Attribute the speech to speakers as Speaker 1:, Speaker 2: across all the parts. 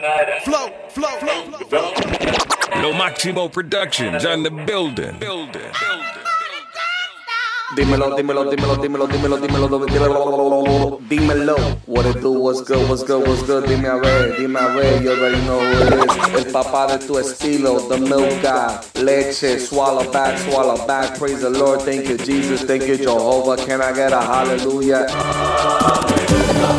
Speaker 1: Flow, flow, flow, flow.
Speaker 2: Lo Maximo Productions and the building. Building. Building.
Speaker 3: Dímelo, dímelo, dímelo, dímelo, dímelo, dímelo, dímelo, dímelo. What it do, what's good, what's good, what's good. Dime a ver, dime a ver, you already know who it is. El papá de tu estilo, the milk guy. Leche, swallow back, swallow back. Praise the Lord, thank you, Jesus, thank you, Jehovah. Can I get a hallelujah?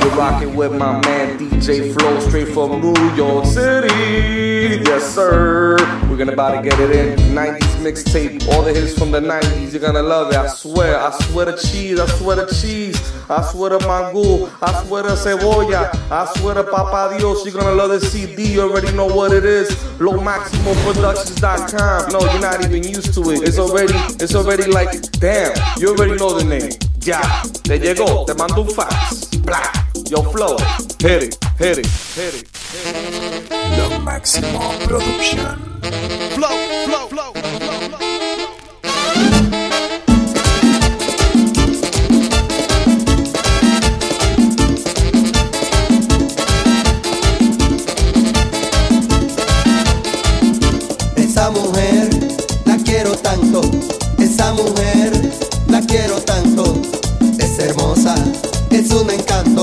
Speaker 3: You're rocking with my man DJ Flow, straight from New York City. Yes, sir. We're gonna about to get it in. 90s mixtape, all the hits from the 90s. You're gonna love it, I swear. swear, I swear to cheese, I swear to cheese, I swear to mango, I swear to cebolla, I swear to Papa Dios, you're gonna love this CD, you already know what it is. LowMaximoProductions.com. No, you're not even used to it. It's already, it's already like, damn, you already know the name. Ya, te llegó, te mando un fax. Blah, yo flow. Hit it, hit it, hit it.
Speaker 4: Hit it. Lo Production.
Speaker 1: Flow, flow, flow.
Speaker 5: esta mujer la quiero tanto, es hermosa, es un encanto.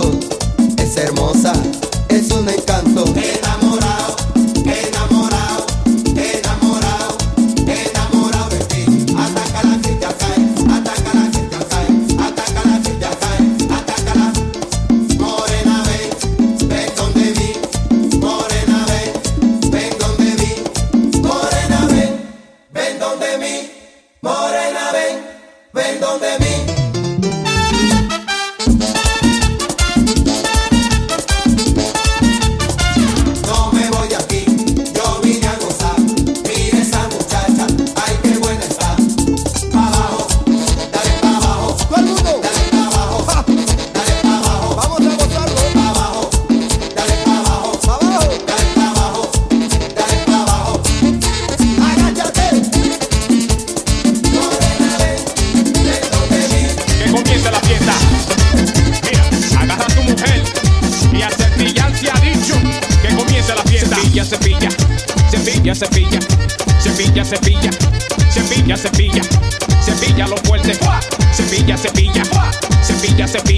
Speaker 6: cepilla, cepilla, cepilla, cepilla, cepilla, cepilla lo fuerte, cepilla, cepilla, cepilla, cepilla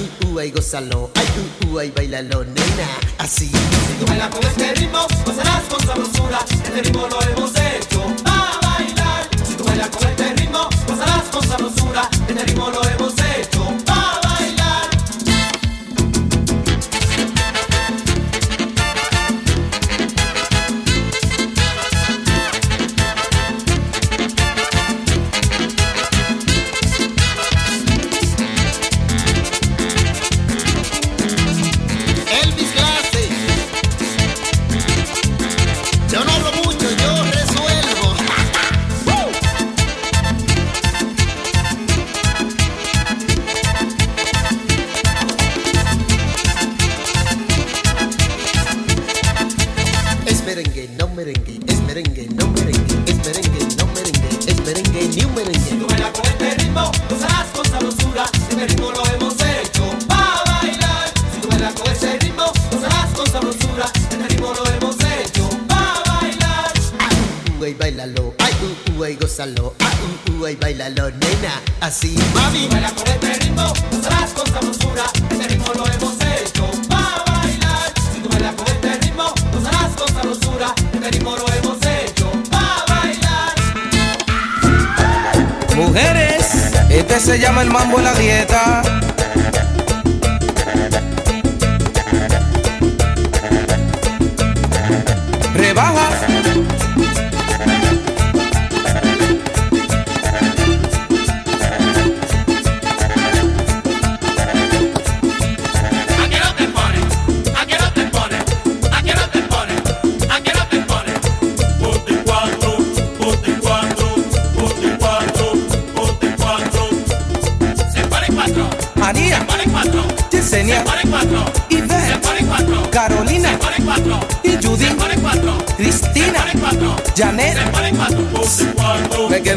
Speaker 5: uh, uh, ay, gózalo. Bailalo, nena. Así.
Speaker 7: Si tú bailas con este ritmo, gozarás con sabrosura. Este ritmo lo hemos hecho para bailar. Si tú bailas con este ritmo, gozarás con sabrosura. Este ritmo lo hemos hecho.
Speaker 5: así. Mami,
Speaker 7: baila con este ritmo, las con sabrosura, este ritmo lo hemos hecho para bailar. Si tú bailas con este ritmo, pues las con sabrosura, este ritmo lo hemos hecho para bailar.
Speaker 8: Mujeres, este se llama el mambo en la dieta.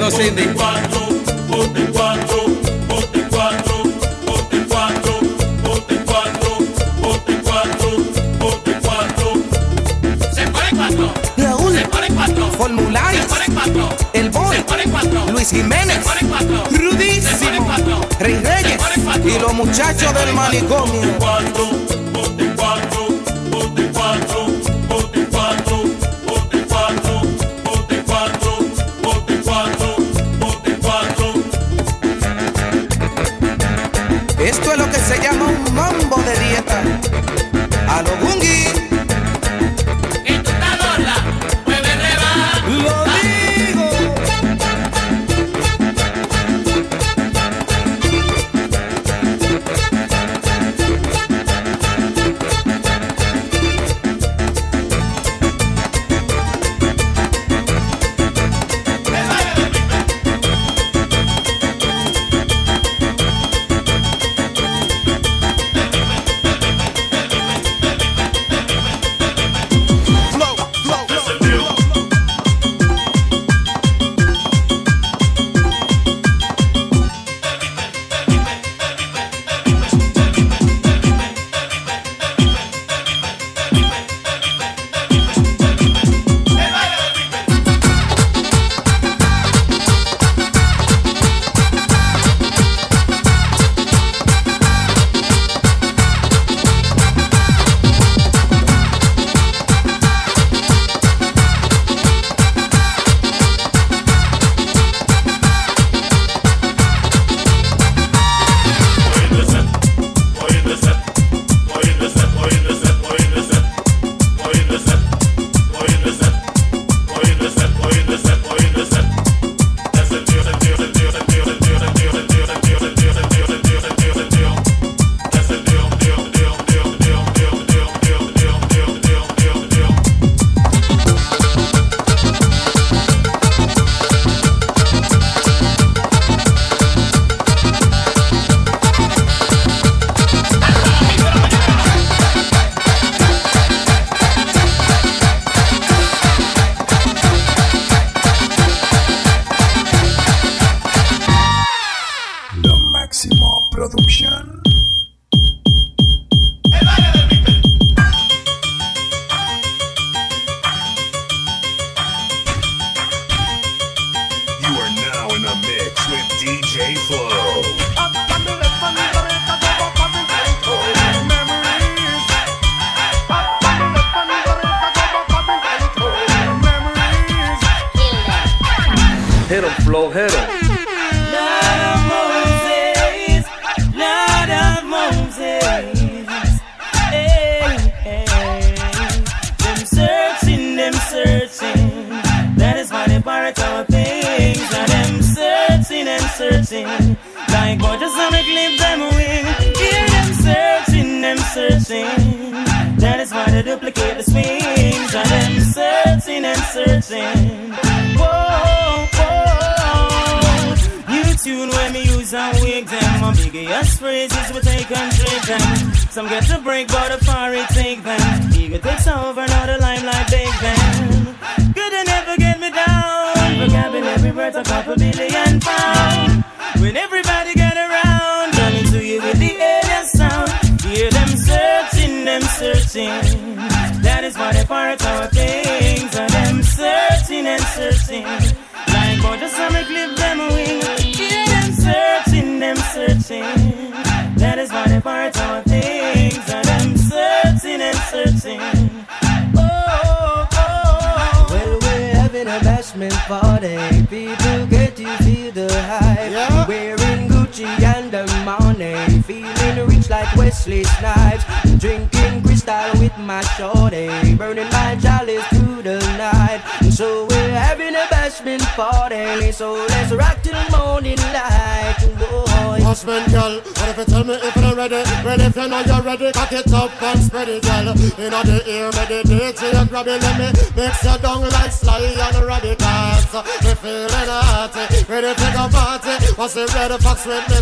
Speaker 8: Dímelo, Cindy.
Speaker 9: Formularios.
Speaker 8: El Boy. Luis Jiménez. Rudísimo. Rey Reyes. Y los muchachos del manicomio.
Speaker 10: hear
Speaker 11: meditate and grab it, let me mix you down like sly and radicals. Me feeling hot, ready to go party. What's the red fox with me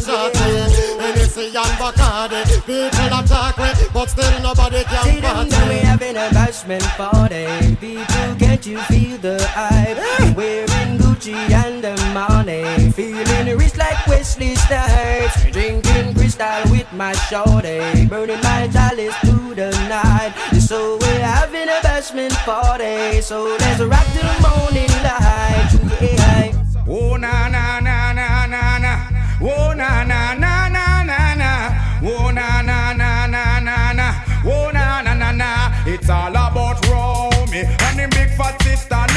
Speaker 11: you see and Bacardi, people attack me, but still nobody can
Speaker 12: See
Speaker 11: party.
Speaker 12: Them, we having a bashment party. People, can't you feel the hype? in. Gucci and the money. Feeling rich like Wesley Snipes. Drinking Cristal with my shorty. Burning my chalice through the night. So we're having a bashment party. So let's rock till the morning light. Yeah.
Speaker 13: Oh na na na na na na. Oh na na na na na na. Oh na na na na na na. Oh na na na na. It's all about Romy and the big fat sister.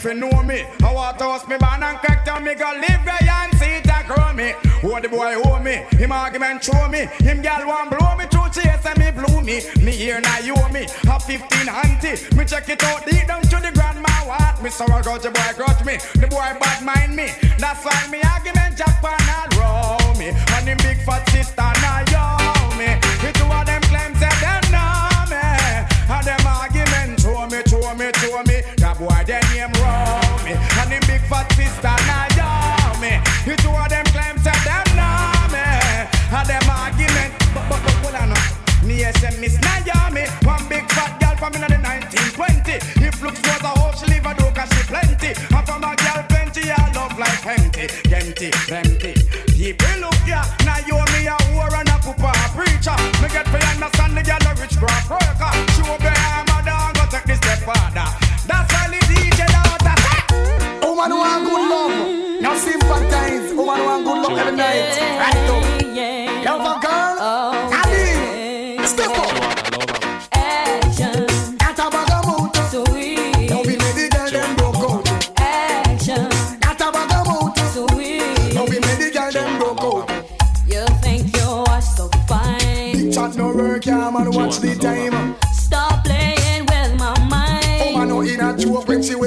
Speaker 13: fi know me. I want to host me born and crack and me go live where and see it grow me. What the boy owe me, him argument show me. Him gal want blow me through chase and me blew me. Me here now you me, a 15 hunty. Me check it out deep down to the grandma what. Me so I got the boy got me, the boy bad mind me. That's why me argument Japan all roll me. And him big fat sister now yo. tchau.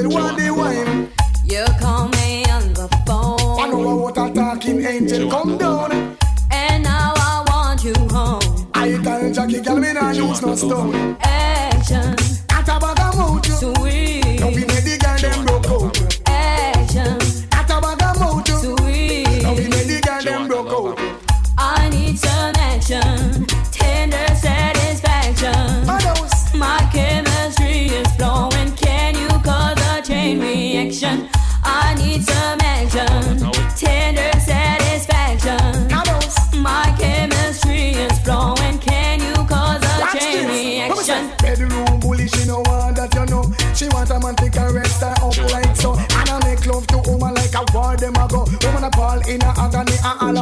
Speaker 13: girl
Speaker 14: want the wine.
Speaker 10: You call me on the phone.
Speaker 14: I know what a talking angel come down.
Speaker 10: And now I want you home.
Speaker 14: I tell Jackie, girl, me not use no stone.
Speaker 10: Action.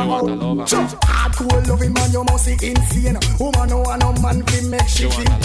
Speaker 15: she want. Hardcore loving man, you must be insane. Woman, no one no man fi make she feel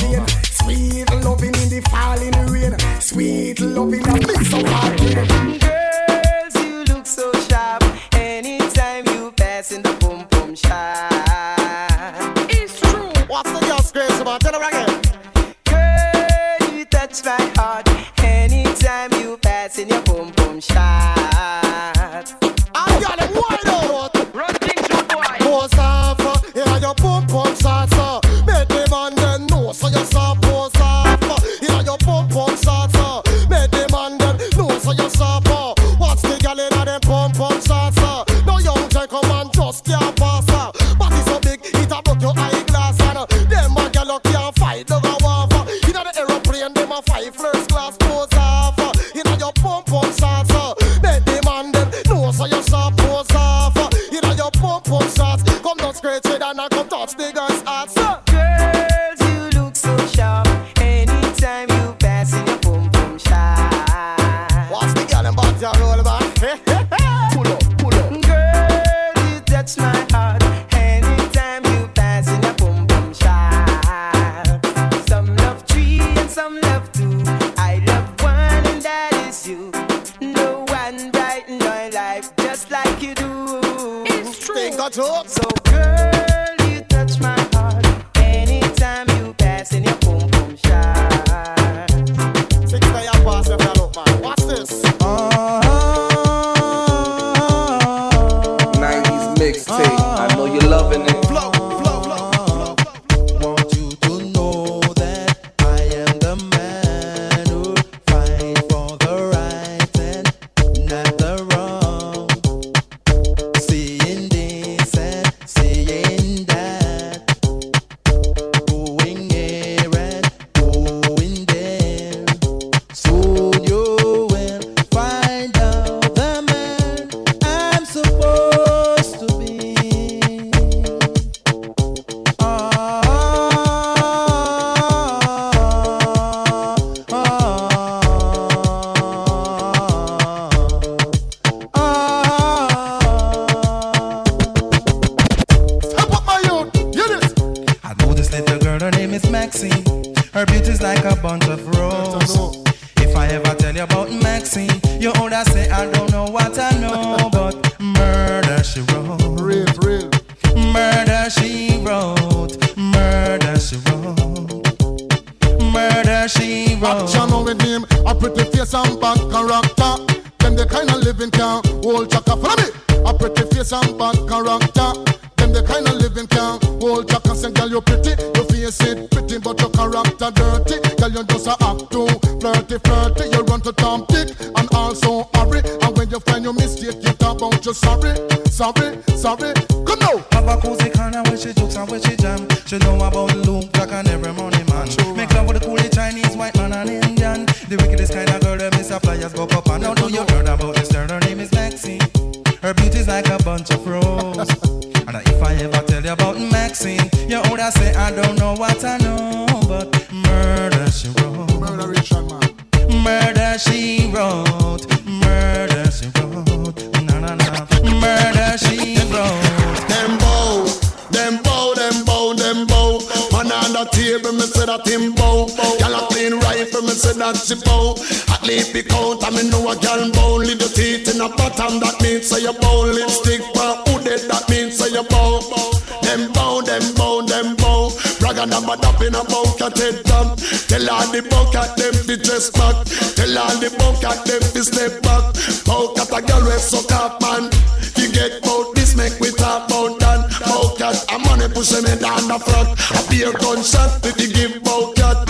Speaker 16: Tell all the bunkers them
Speaker 17: to
Speaker 16: step back. Out at a girl we suck up man. He get bout this make we talk bout that. Bout that a money push me down the front. A beer gunshot if you give bout that.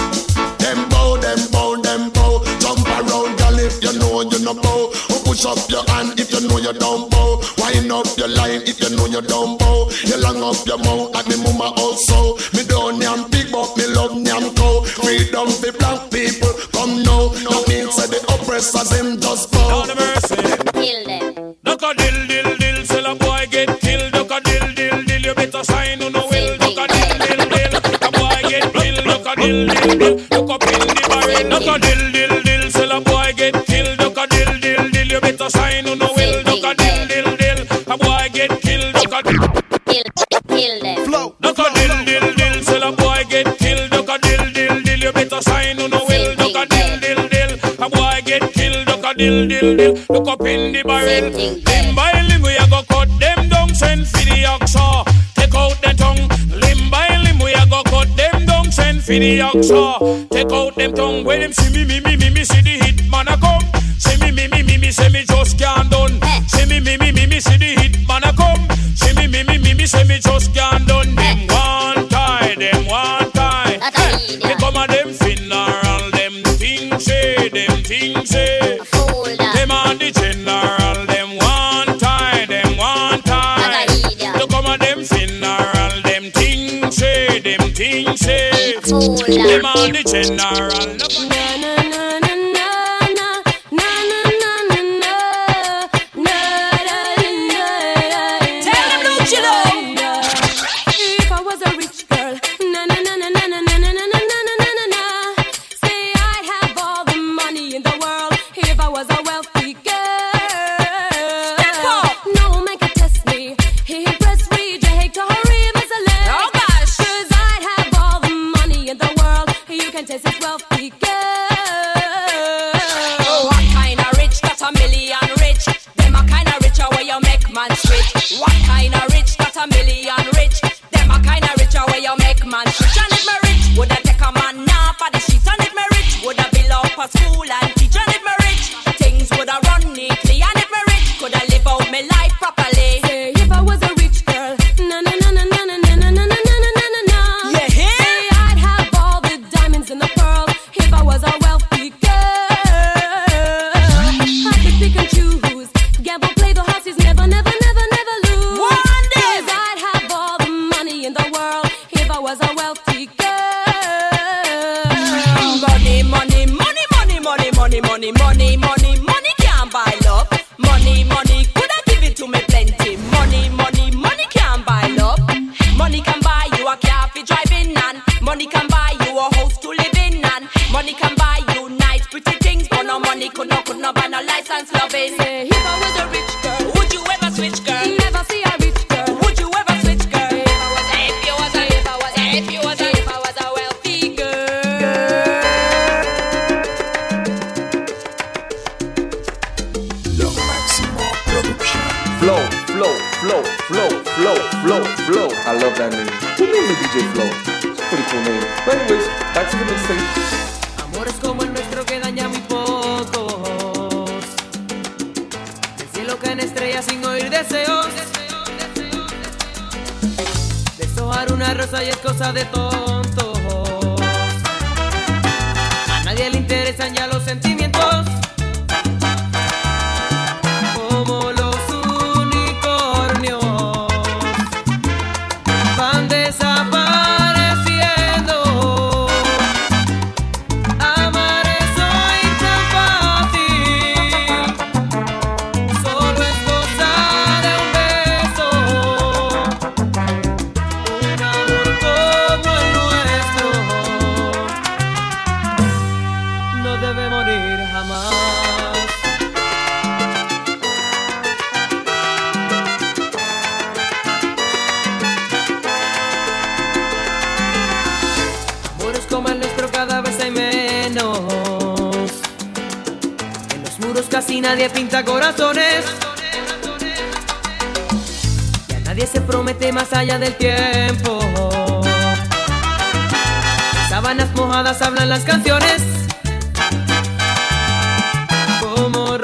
Speaker 16: Them bow, them bow, them bow. Jump around girl if you know you no bow. Or push up your hand if you know you don't bow. Wind up your line if you know you don't bow. You long up your mouth and the mama also. Me don't yam pig but me love yam cow. Freedom fi breast as him just bow.
Speaker 18: God mercy. Kill them. Look a dill, dill, dill, sell a boy get killed. Look a dill, dill, dill, you better sign on the will. Look a dill, dill, dill, a boy get killed. Look a dill, dill, dill, look a in the barrel. Look a dill. dill, dill, dill.
Speaker 10: Look up in the barrel. Limb by limb, we a go cut them down. Send for the oxa. Take out the tongue. Limb by limb, we a go cut them down. Send for the oxa. Take out them tongue. When them see me, me, me, me, me, see the hit man a come. See me, me, me, me, me, see me just can't done. See me, me, me, me, me, see the hit man a come. See me, me, me, me, me, see me just can't done. Them one tie, them one tie. They come and on the general.
Speaker 19: Las mojadas hablan las canciones. Como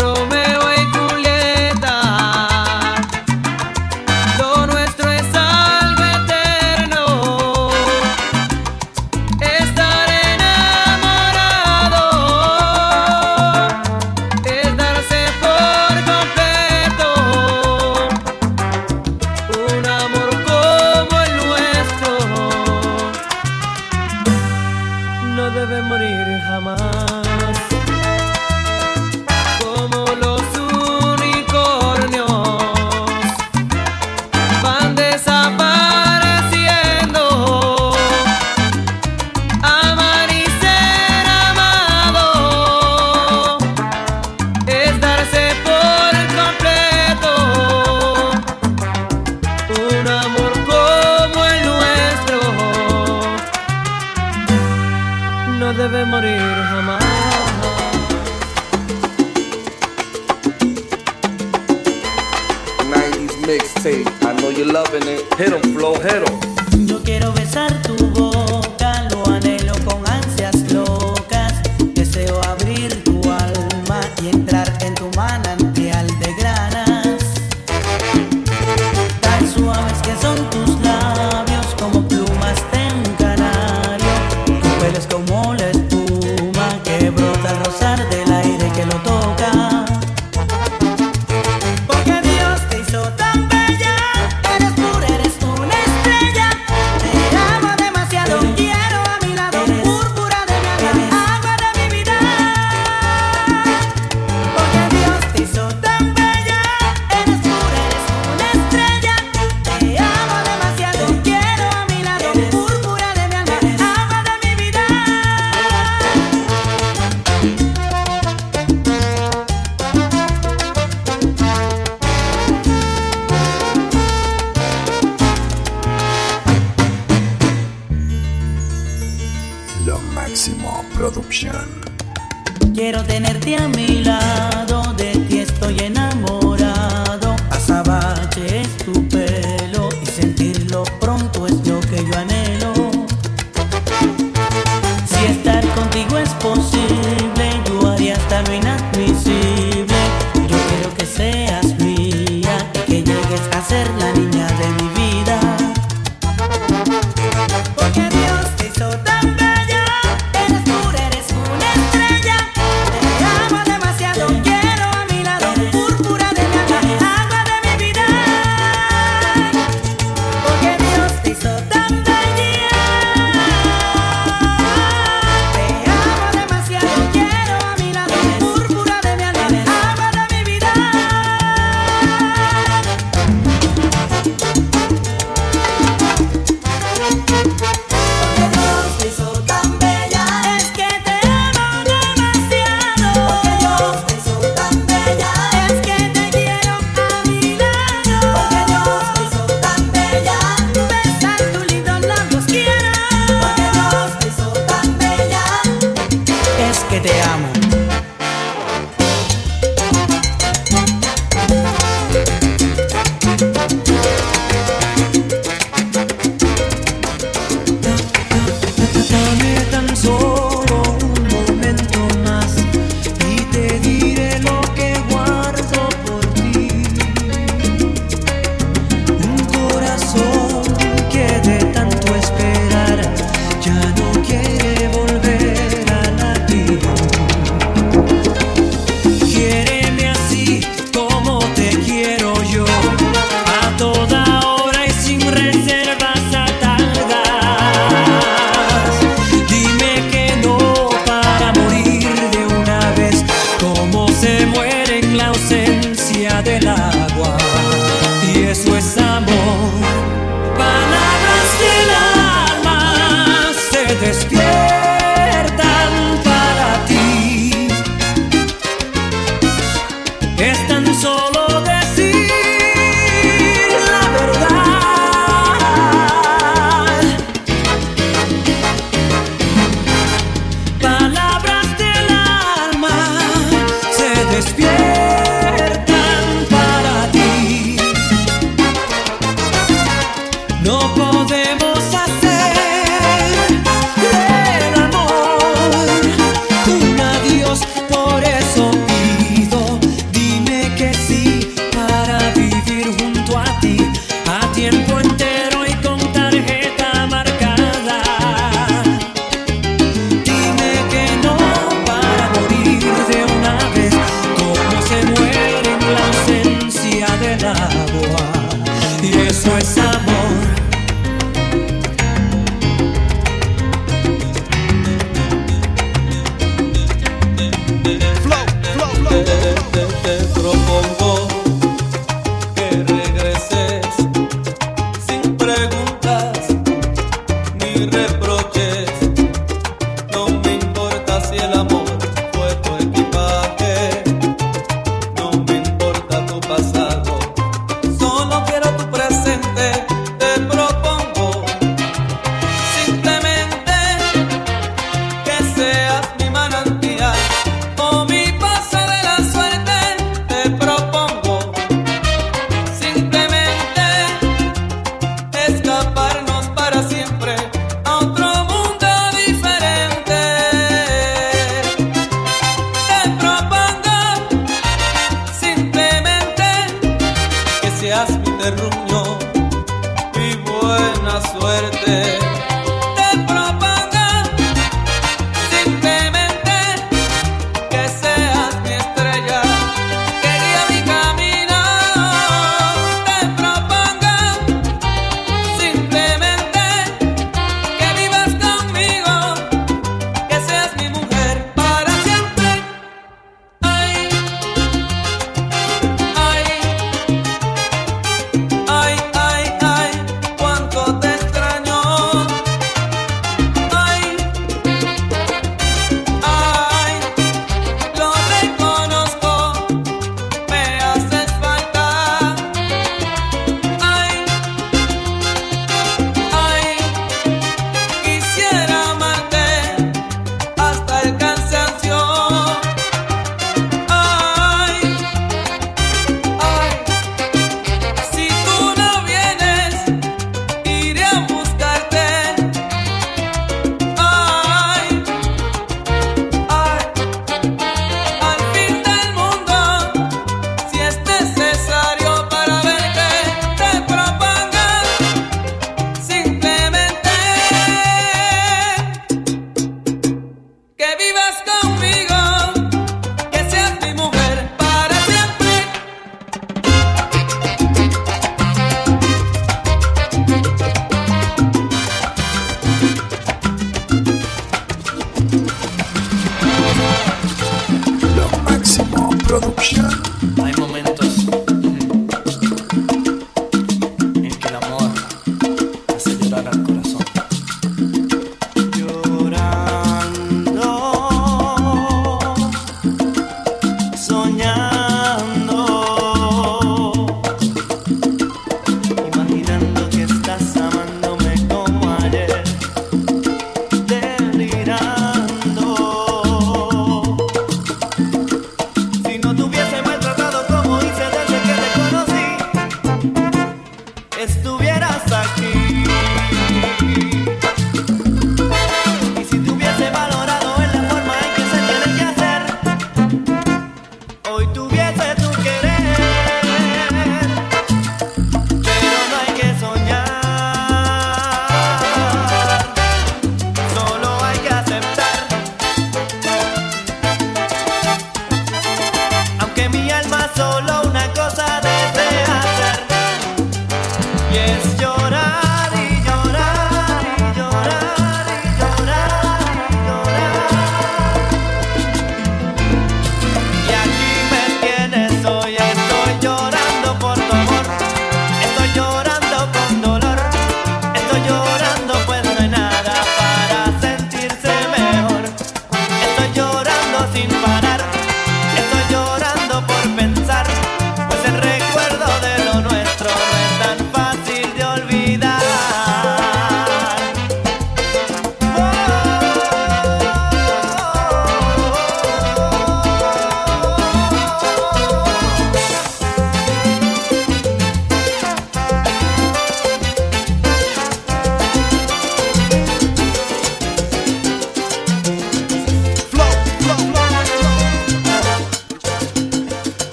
Speaker 19: es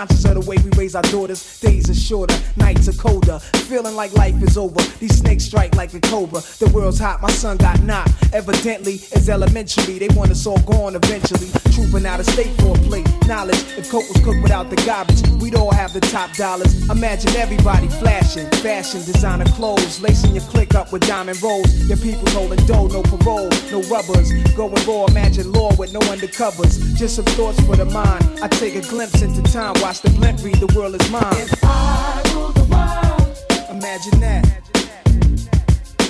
Speaker 20: Conscious of the way we raise our daughters. Days are shorter, nights are colder. Feeling like life is over. These snakes strike like a cobra hot, my son got knocked. Evidently, it's elementary. They want us all gone eventually. Trooping out of state for a plate. Knowledge, if Coke was cooked without the garbage, we'd all have the top dollars. Imagine everybody flashing, fashion, designer clothes, lacing your click up with diamond rolls. Your people holding dough, no parole, no rubbers. Going raw, imagine law with no undercovers. Just some thoughts for the mind. I take a glimpse into time, watch the blimp read, the world is mine. If I rule the world, imagine that.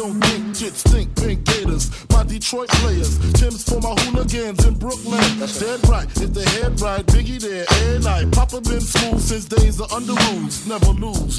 Speaker 21: Don't think kids think pink gators. My Detroit players, Tim's for my hooligans in Brooklyn. Dead right, if they head right, Biggie there, air night. Papa been school since days of under rules, never lose.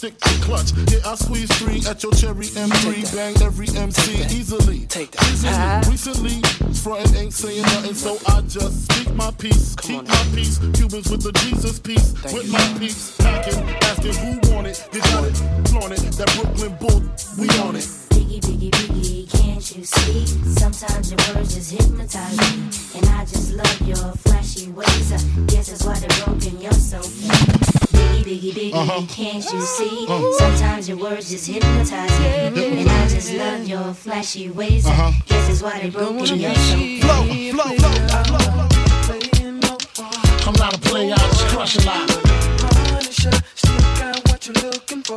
Speaker 21: Stick to clutch. Yeah, I squeeze three at your cherry M3, bang every MC easily. Take that. Recently, frontin' ain't saying nothing, so I just speak my peace, keep my peace. Cubans with the Jesus peace, with my peace, packing, asking who want it. You got it, flaunt it. That Brooklyn bull, we on it.
Speaker 22: Biggie, biggie, biggie, can't you see? Sometimes your words just hypnotize me. And I just love your flashy ways. I guess that's why they're broken, you're so fake. Biggie, biggie, biggie,
Speaker 21: Uh-huh.
Speaker 22: can't you see?
Speaker 21: Uh.
Speaker 22: Sometimes your words just hypnotize me. And I just love your flashy ways. I
Speaker 21: Uh-huh.
Speaker 22: guess that's why they're broken, you're so fake.
Speaker 21: Flow, flow, flow, flow. I'm not a player, I just crush a lot.
Speaker 23: Still got what you're looking for.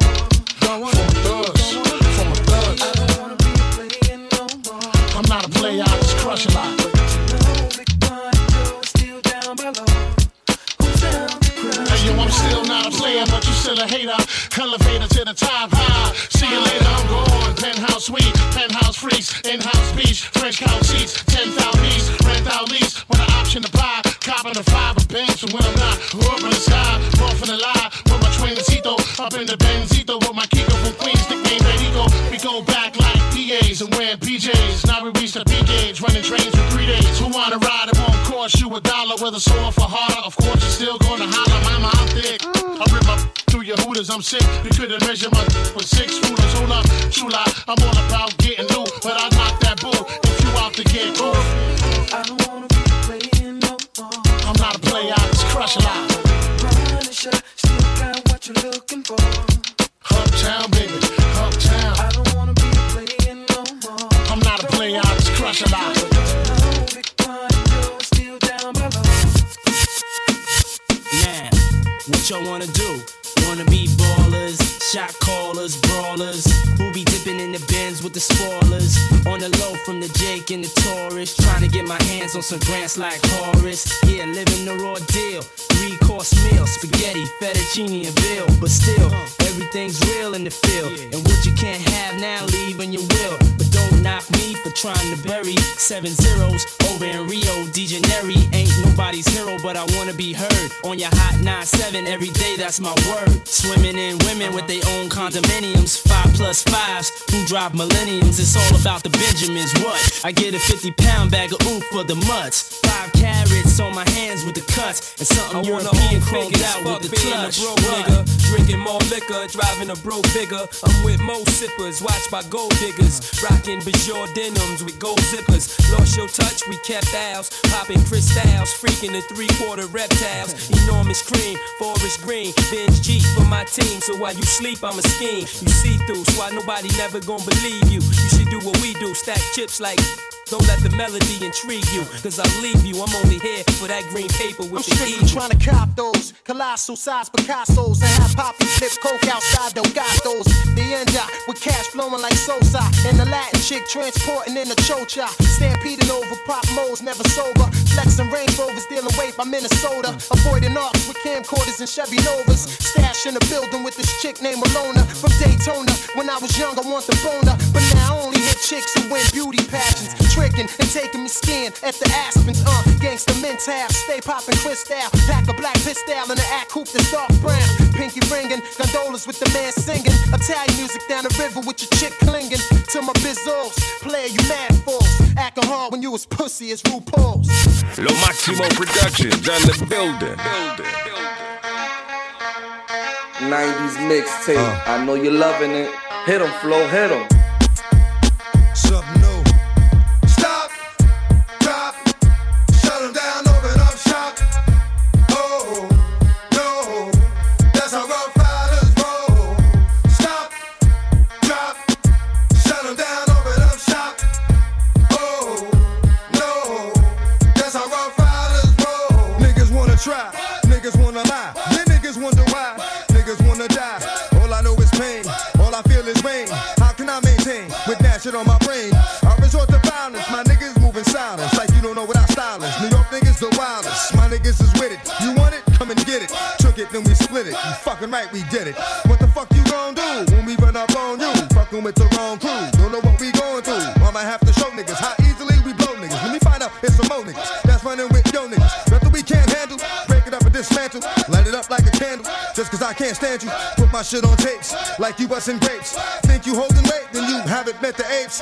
Speaker 21: From a Elevator to the top high. See you later, I'm gone. Penthouse suite, penthouse freaks, in-house beach, French couch seats, 10,000 piece, rent out lease, with an option to buy. Copping the five of banks from when I'm not. Up in the sky, off in the lie, with my traincito, up in the Benzito, with my Kiko from Queens, nickname Benito. We go back like PAs and wearing PJs. Now we reach the peak age, running trains for three days. Who wanna ride? It won't cost you a dollar, whether sore for harder. Of course, you're your hooters, I'm sick. You couldn't measure my with six rulers. Hold up, lie, I'm all about getting loot, but I knock that bull if you out to get cool.
Speaker 23: I don't wanna be playing no more.
Speaker 21: I'm not a player, I just crush a lot.
Speaker 24: Shot callers, brawlers, who be dipping in the bins with the spoilers. On the low from the Jake and the Taurus, trying to get my hands on some grants like Horace. Yeah, living the raw deal. Three course meal, spaghetti, fettuccine, and bill. But still, everything's real in the field. And what you can't have now, leave when you will. But knock me for trying to bury seven zeros over in Rio de Janeiro. Ain't nobody's hero, but I wanna be heard on your hot 9-7 every day. That's my word. Swimming in women with their own condominiums, five plus fives who drive millenniums. It's all about the Benjamins. What? I get a 50 pound bag of oof for the mutts. Five carrots on my hands with the cuts, and something
Speaker 25: I wanna
Speaker 24: European chromed out with the clutch.
Speaker 25: a broke nigga, drinking more liquor, driving a broke bigger. I'm with mo sippers, watched by gold diggers, rocking Bajor denims with gold zippers. Lost your touch, we kept ours, popping crystals, freaking the three quarter reptiles. Enormous cream, forest green, binge G for my team. So while you sleep, I'm a scheme. You see through, so why nobody never gonna believe you. You should do what we do, stack chips like. Don't let the melody intrigue you, cause I'll leave you. I'm only here for that green paper with
Speaker 26: I'm
Speaker 25: the
Speaker 26: strictly trying to cop those colossal size Picasso's and have Poppy flip coke outside Delgados. The end up with cash flowing like Sosa and the Latin chick transporting in a chocha. Stampeding over pop modes, never sober. Flexing Range Rovers, dealing weight by Minnesota. Avoiding arcs with camcorders and Chevy Novas. Stash in the building with this chick named Alona from Daytona. When I was young, I want the boner, but now I only hit chicks who win beauty pageants. Tricking and taking me skiing at the Aspens. Uh, gangsta mental, stay popping out, Pack a black pistol in the act coupe that's dark brown. Pinky ringing, gondolas with the man singing. Italian music down the river with your chick clinging to my bizzles. Player, you mad fools. Acting hard when you was pussy as RuPaul's.
Speaker 27: Lo Maximo Productions on the building.
Speaker 3: 90s mixtape. I know you're loving it. Hit 'em, flow, hit 'em.
Speaker 28: Something all I feel is rain. How can I maintain with that shit on my brain? I resort to violence, my niggas moving silence. Like you don't know what our style is. New York niggas the wildest, my niggas is with it. You want it? Come and get it. Took it, then we split it. You fucking right, we did it. Can't
Speaker 29: stand you. Put my shit on tapes, like you busting grapes. Think you holding weight, then you haven't met the apes.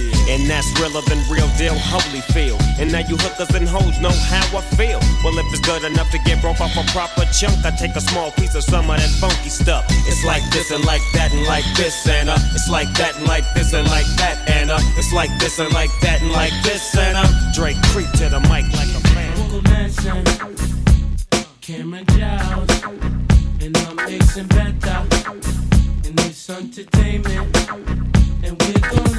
Speaker 30: And that's realer than real deal, holy feel. And now you hookers and hoes know how I feel. Well, if it's good enough to get broke off a proper chunk, I take a small piece of some of that funky stuff. It's like this and like that and like this and uh, it's like that and like this and like that and uh, it's like this and like that and like this and uh, Drake creep to the mic like a fan.
Speaker 31: Uncle Manson, Cameron Giles, and I'm mixing better in this entertainment, and we're rise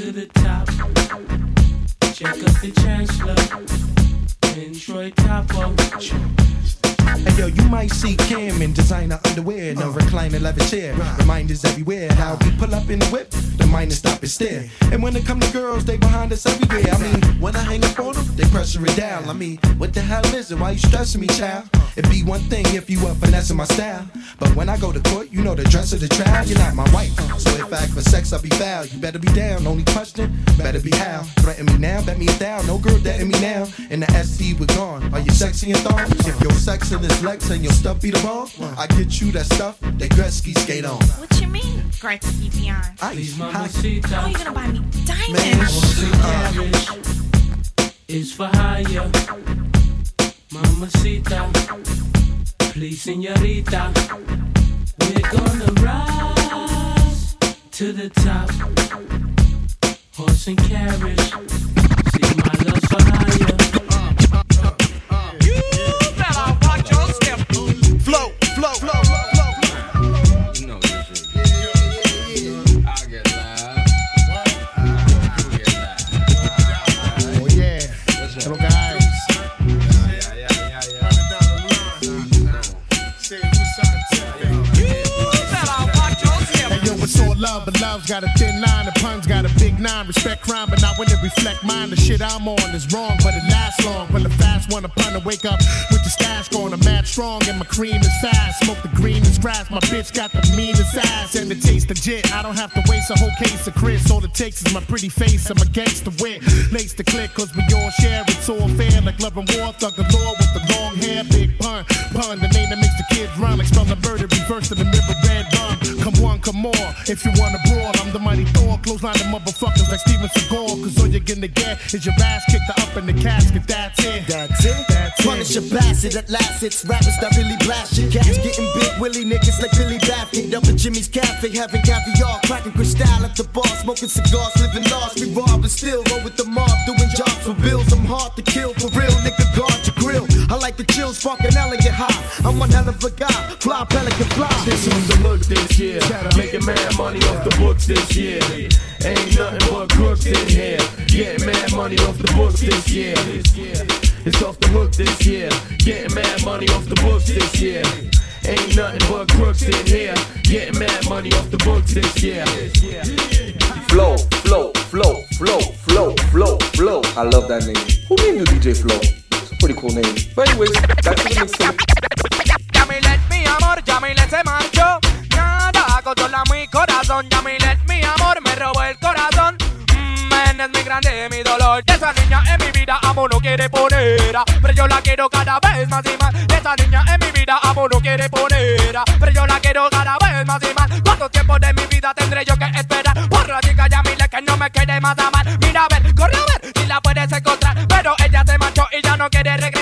Speaker 31: to the top. Check up the chancellor Troy Capo.
Speaker 28: Hey yo, you might see Kim in designer underwear, no recliner leather chair. Reminders everywhere. How we pull up in the whip, the miners stop and stare. And when it come to girls, they behind us everywhere. I mean, when I hang up on them, they pressure it down. I mean, what the hell is it? Why you stressing me, child? It'd be one thing if you were finessing my style. But when I go to court, you know the dress of the trial. You're not my wife. So if I ask for sex, I'll be foul. You better be down. Only question, better be how. Threaten me now, bet me a down. No girl dating me now. And the SC we're gone. Are you sexy and thong? If your sex in this legs and your stuff be the bomb, I get you that stuff that Gretzky skate on.
Speaker 32: What you mean, Gretzky Beyond?
Speaker 28: Ice,
Speaker 31: Mamacita.
Speaker 32: How you gonna buy me
Speaker 31: Horse
Speaker 32: diamonds?
Speaker 31: and carriage is for hire. Mamacita, please, señorita. We're gonna rise to the top. Horse and carriage, see my love for hire.
Speaker 21: Love's got a thin line, the puns got a big nine. Respect crime, but not when it reflect mine. The shit I'm on is wrong, but it lasts long. When the fast one upon to wake up with the stash going. I'm mad strong, and my cream is fast. Smoke the green is grass. My bitch got the meanest ass, and the taste legit. I don't have to waste a whole case of Chris. All it takes is my pretty face. I'm a gangster wit. Lace the click, cause we all share. It's all fair, like love and war. Thug galore with the long hair. Big pun, pun. The name that makes the kids run. Like spell the murder, reverse in the mirror, red rum. Come one, come more. If you wanna brawl, I'm the mighty Thor. Close line of motherfuckers like Steven Seagal. Cause all you're gonna get is your ass kicked up in the casket. That's it.
Speaker 33: That's it.
Speaker 34: That's
Speaker 33: Punish a bastard at last. It's rappers that really blast your cats. Getting big willy niggas like Billy Baffin. Up at Jimmy's Cafe, having caviar. Cracking crystal at the bar. Smoking cigars, living large. We rob and still roll with the mob. Doing jobs for bills. I'm hard to kill. For real, nigga, guard grill. I like the chill, sparking elegant high. I'm one hell of a guy. Fly, pelican, fly.
Speaker 31: This on the look this year. Making mad money off the books this year. Ain't nothing but crooks in here. Getting mad money off the books this year. It's off the hook this year. Getting mad money off the books this year. Ain't nothing but crooks in here. Getting mad money off the books this year.
Speaker 3: Flow, flow, flow, flow, flow, flow, flow. I love that name. Who named you DJ Flow? Pretty cool name. But anyways, back the mixtape.
Speaker 35: Yamilet, mi amor, Yamilet se marchó. Nada controla mi corazón. Yamilet, mi amor, me robó el corazón. Mmm, es mi grande, mi dolor. Esa niña en mi vida, amo no quiere poner. Pero yo la quiero cada vez más y más. Esa niña en mi vida, amo no quiere poner. Pero yo la quiero cada vez más y más. ¿Cuánto tiempo de mi vida tendré yo que esperar? Por la chica Yamilet que no me quede más amar. querer regresar.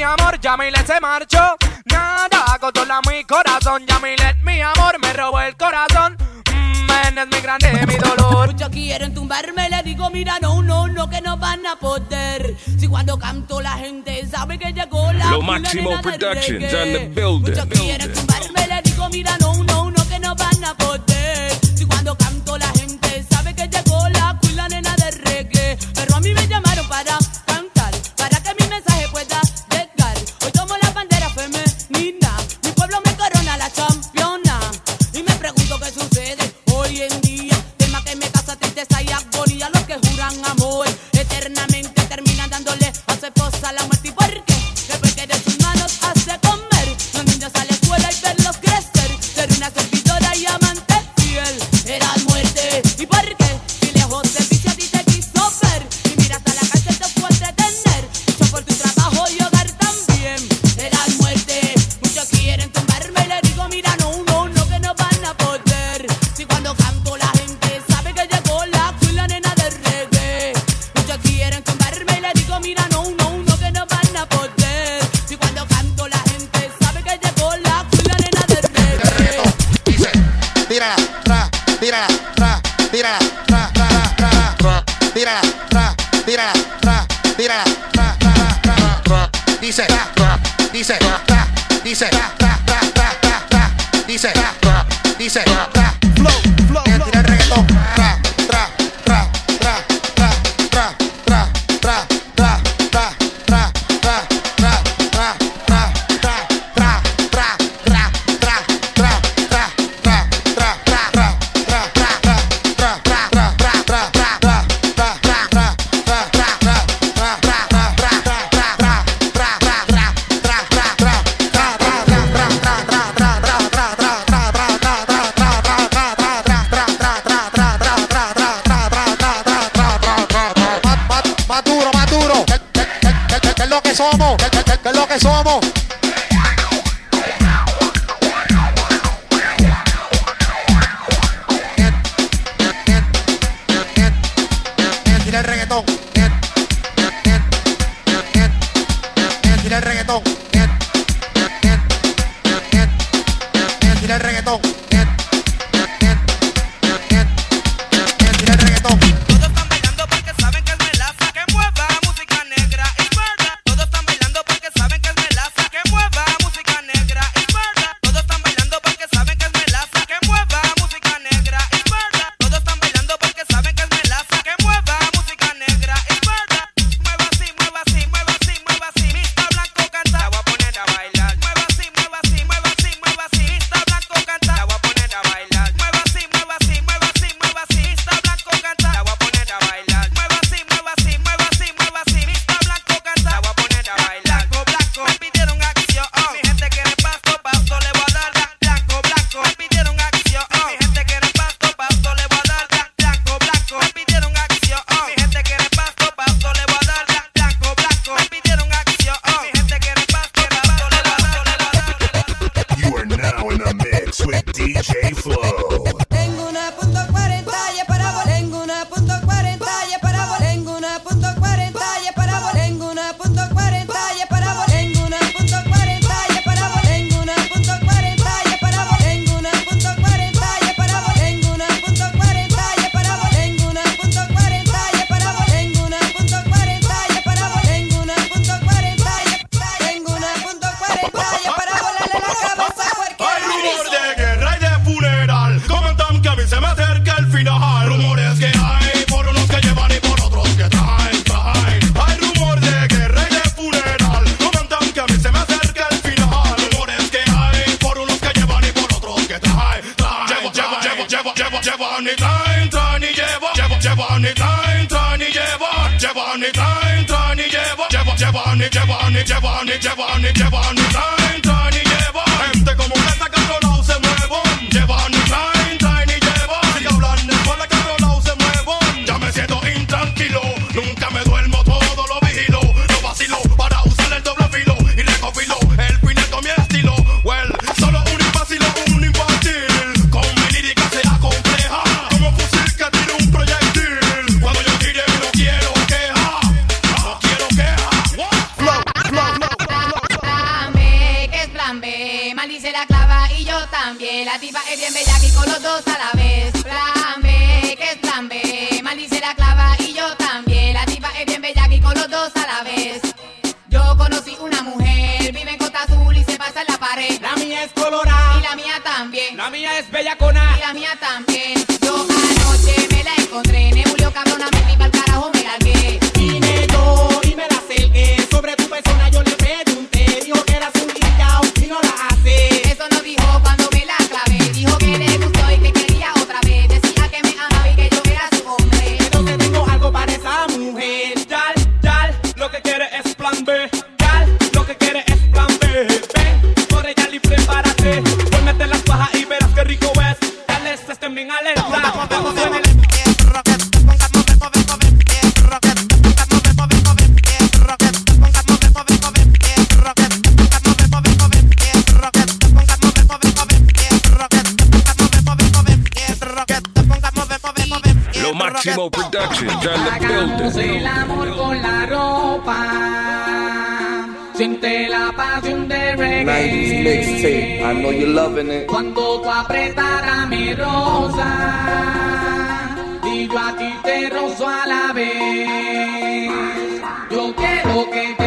Speaker 35: mi amor, Yamile se marchó. Nada, controla mi corazón. Yamile mi amor, me robó el corazón. Mm, es mi grande, mi dolor.
Speaker 31: Muchos quieren tumbarme, le digo, mira, no, no, no, que no van a poder. Si cuando canto la gente sabe que llegó la
Speaker 18: Lo máximo productions on the building.
Speaker 31: Muchos quieren tumbarme, le digo, mira, no, no.
Speaker 36: dice.
Speaker 35: it,
Speaker 37: you
Speaker 38: want it, you
Speaker 27: want Máximo Productions,
Speaker 38: el amor con la ropa. Siente la pasión de reggae.
Speaker 3: 90s mixtape, I know you're loving it.
Speaker 38: Cuando tú apretara mi rosa, y yo a ti te rozo a la vez. Yo quiero que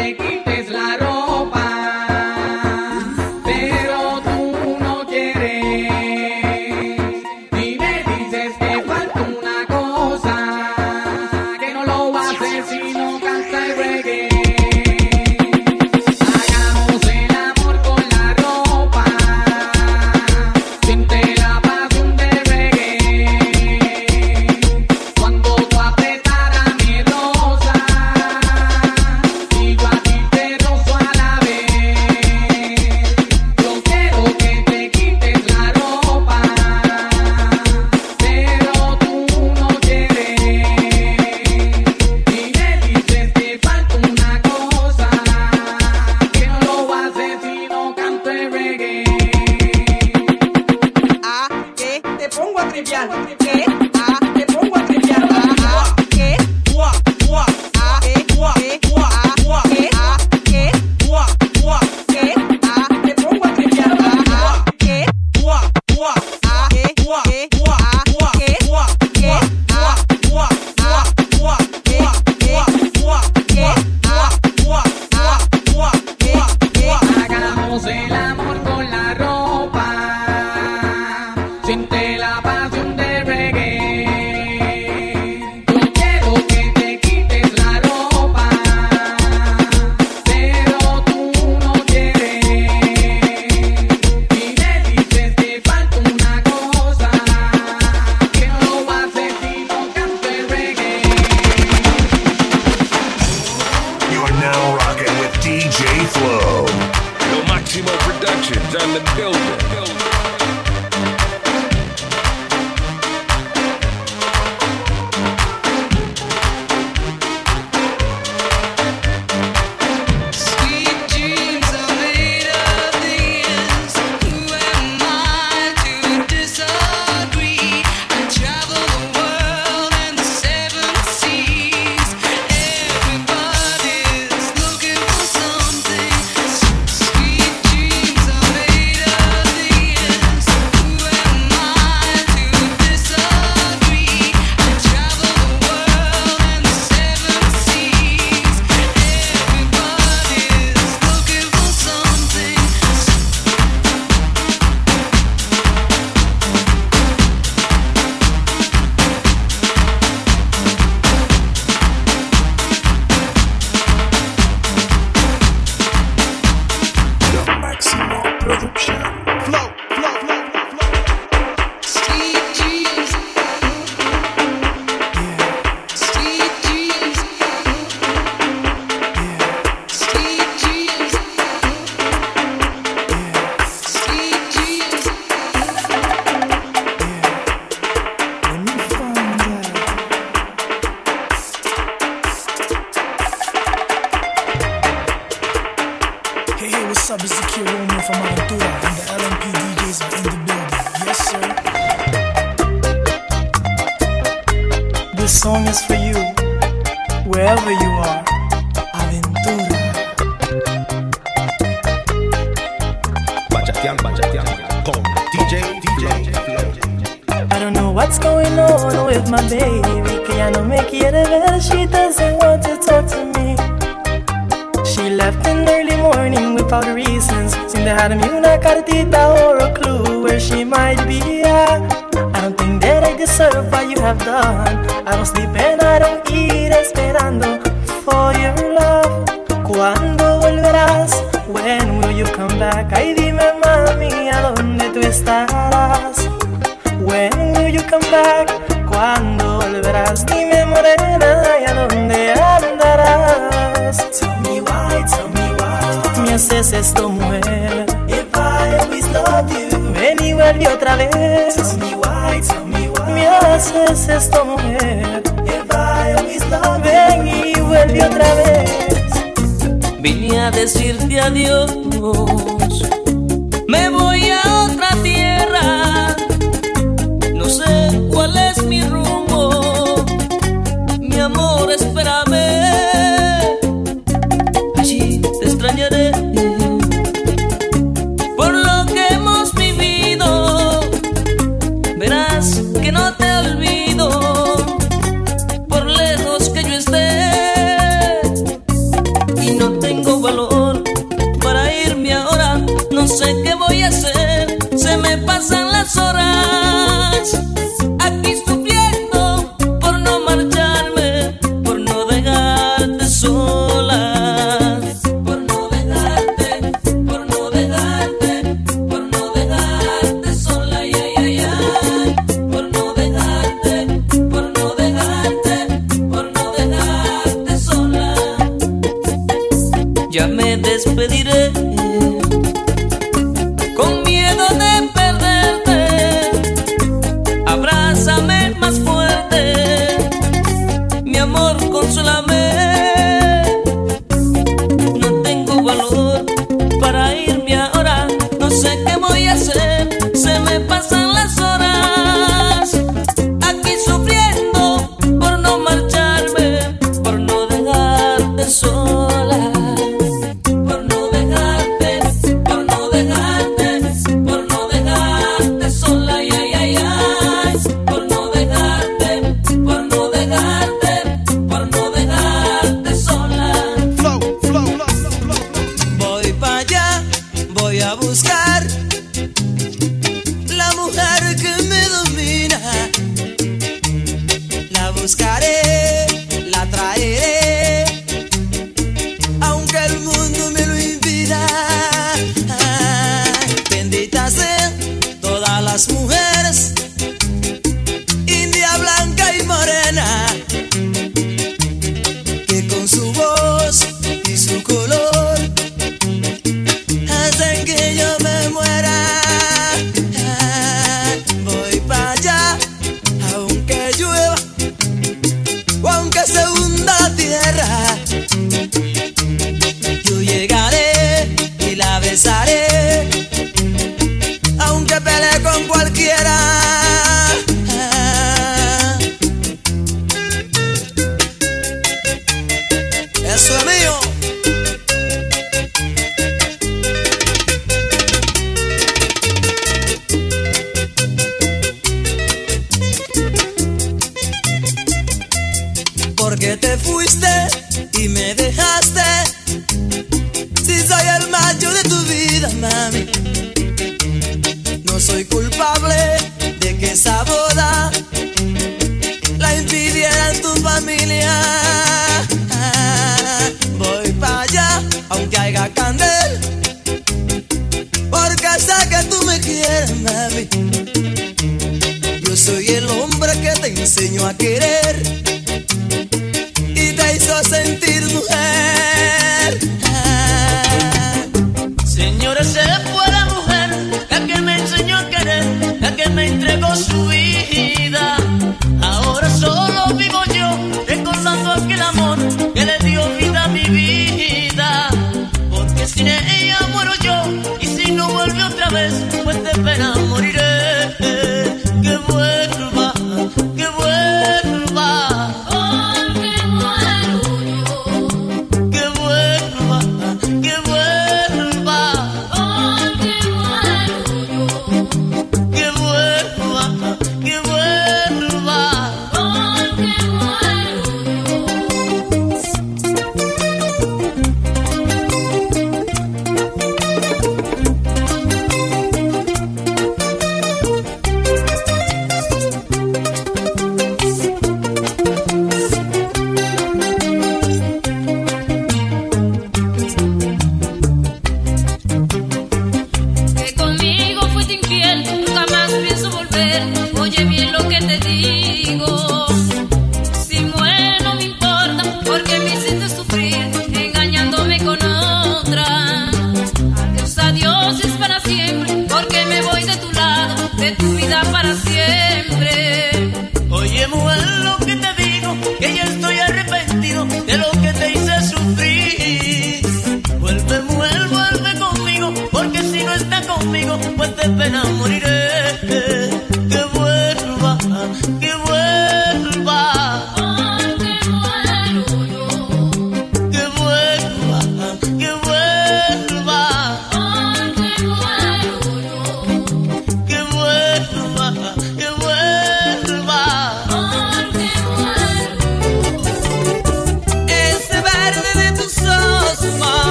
Speaker 39: de
Speaker 19: pena moriré.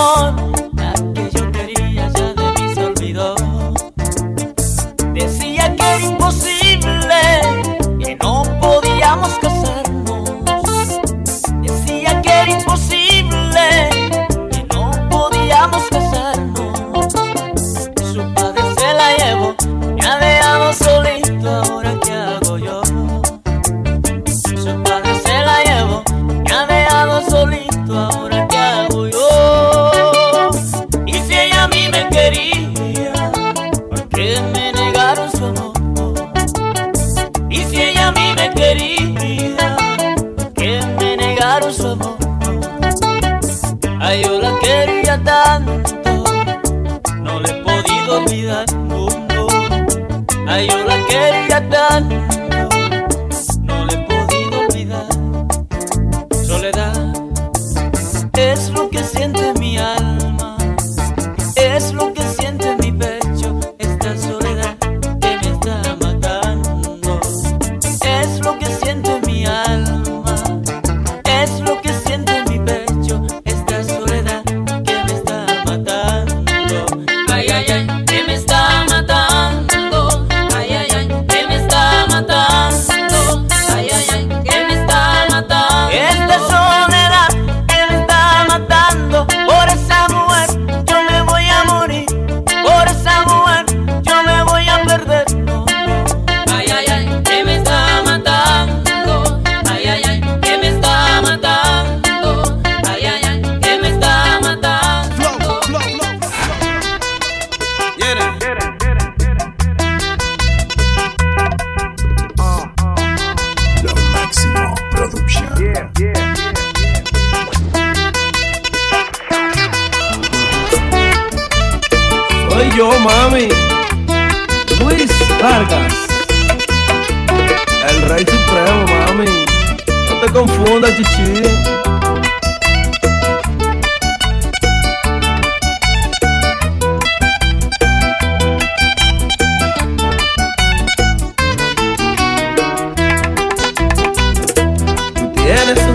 Speaker 4: amor.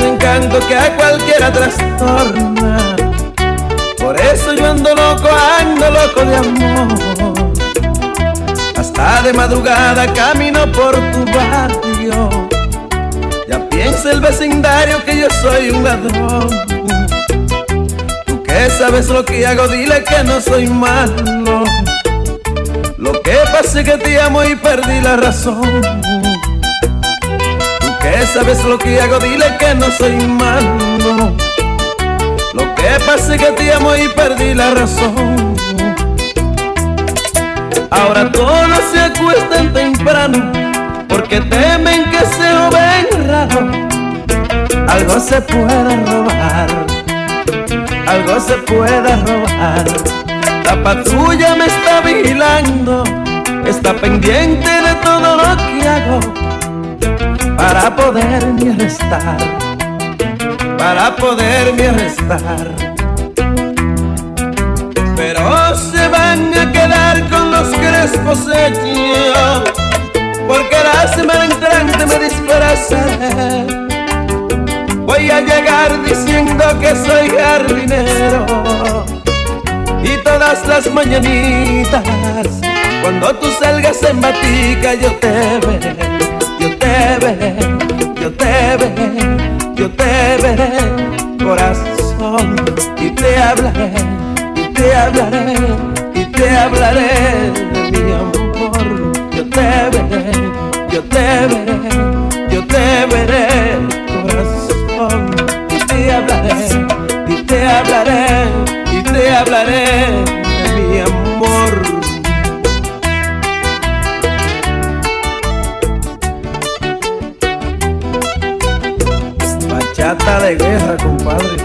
Speaker 19: Encanto que a cualquiera trastorna. Por eso yo ando loco, ando loco de amor. Hasta de madrugada camino por tu barrio. Ya piensa el vecindario que yo soy un ladrón. Tú que sabes lo que hago, dile que no soy malo. Lo que pasa es que te amo y perdí la razón. Que sabes lo que hago, dile que no soy malo. Lo que pasa es que te amo y perdí la razón. Ahora todos se acuestan temprano porque temen que se ven raro. Algo se puede robar, algo se puede robar. La patrulla me está vigilando, está pendiente de todo lo que hago para poderme arrestar, para poderme arrestar. Pero se van a quedar con los crespos hechos, porque la semana entrante me disfrazaré. Voy a llegar diciendo que soy jardinero y todas las mañanitas cuando tú salgas en batica yo te veré, te veré, yo te veré, yo te veré, corazón y te hablaré, y te hablaré, y te hablaré de mi amor. Yo te veré, yo te veré, yo te veré, corazón y te hablaré, y te hablaré, y te hablaré De guerra, compadre,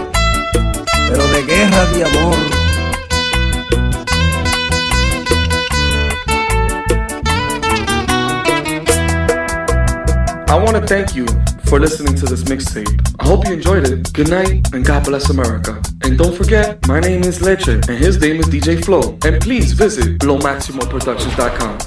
Speaker 19: pero de guerra de amor.
Speaker 3: I want to thank you for listening to this mixtape. I hope you enjoyed it. Good night and God bless America. And don't forget, my name is Leche and his name is DJ Flow. And please visit LowMaximoProductions.com.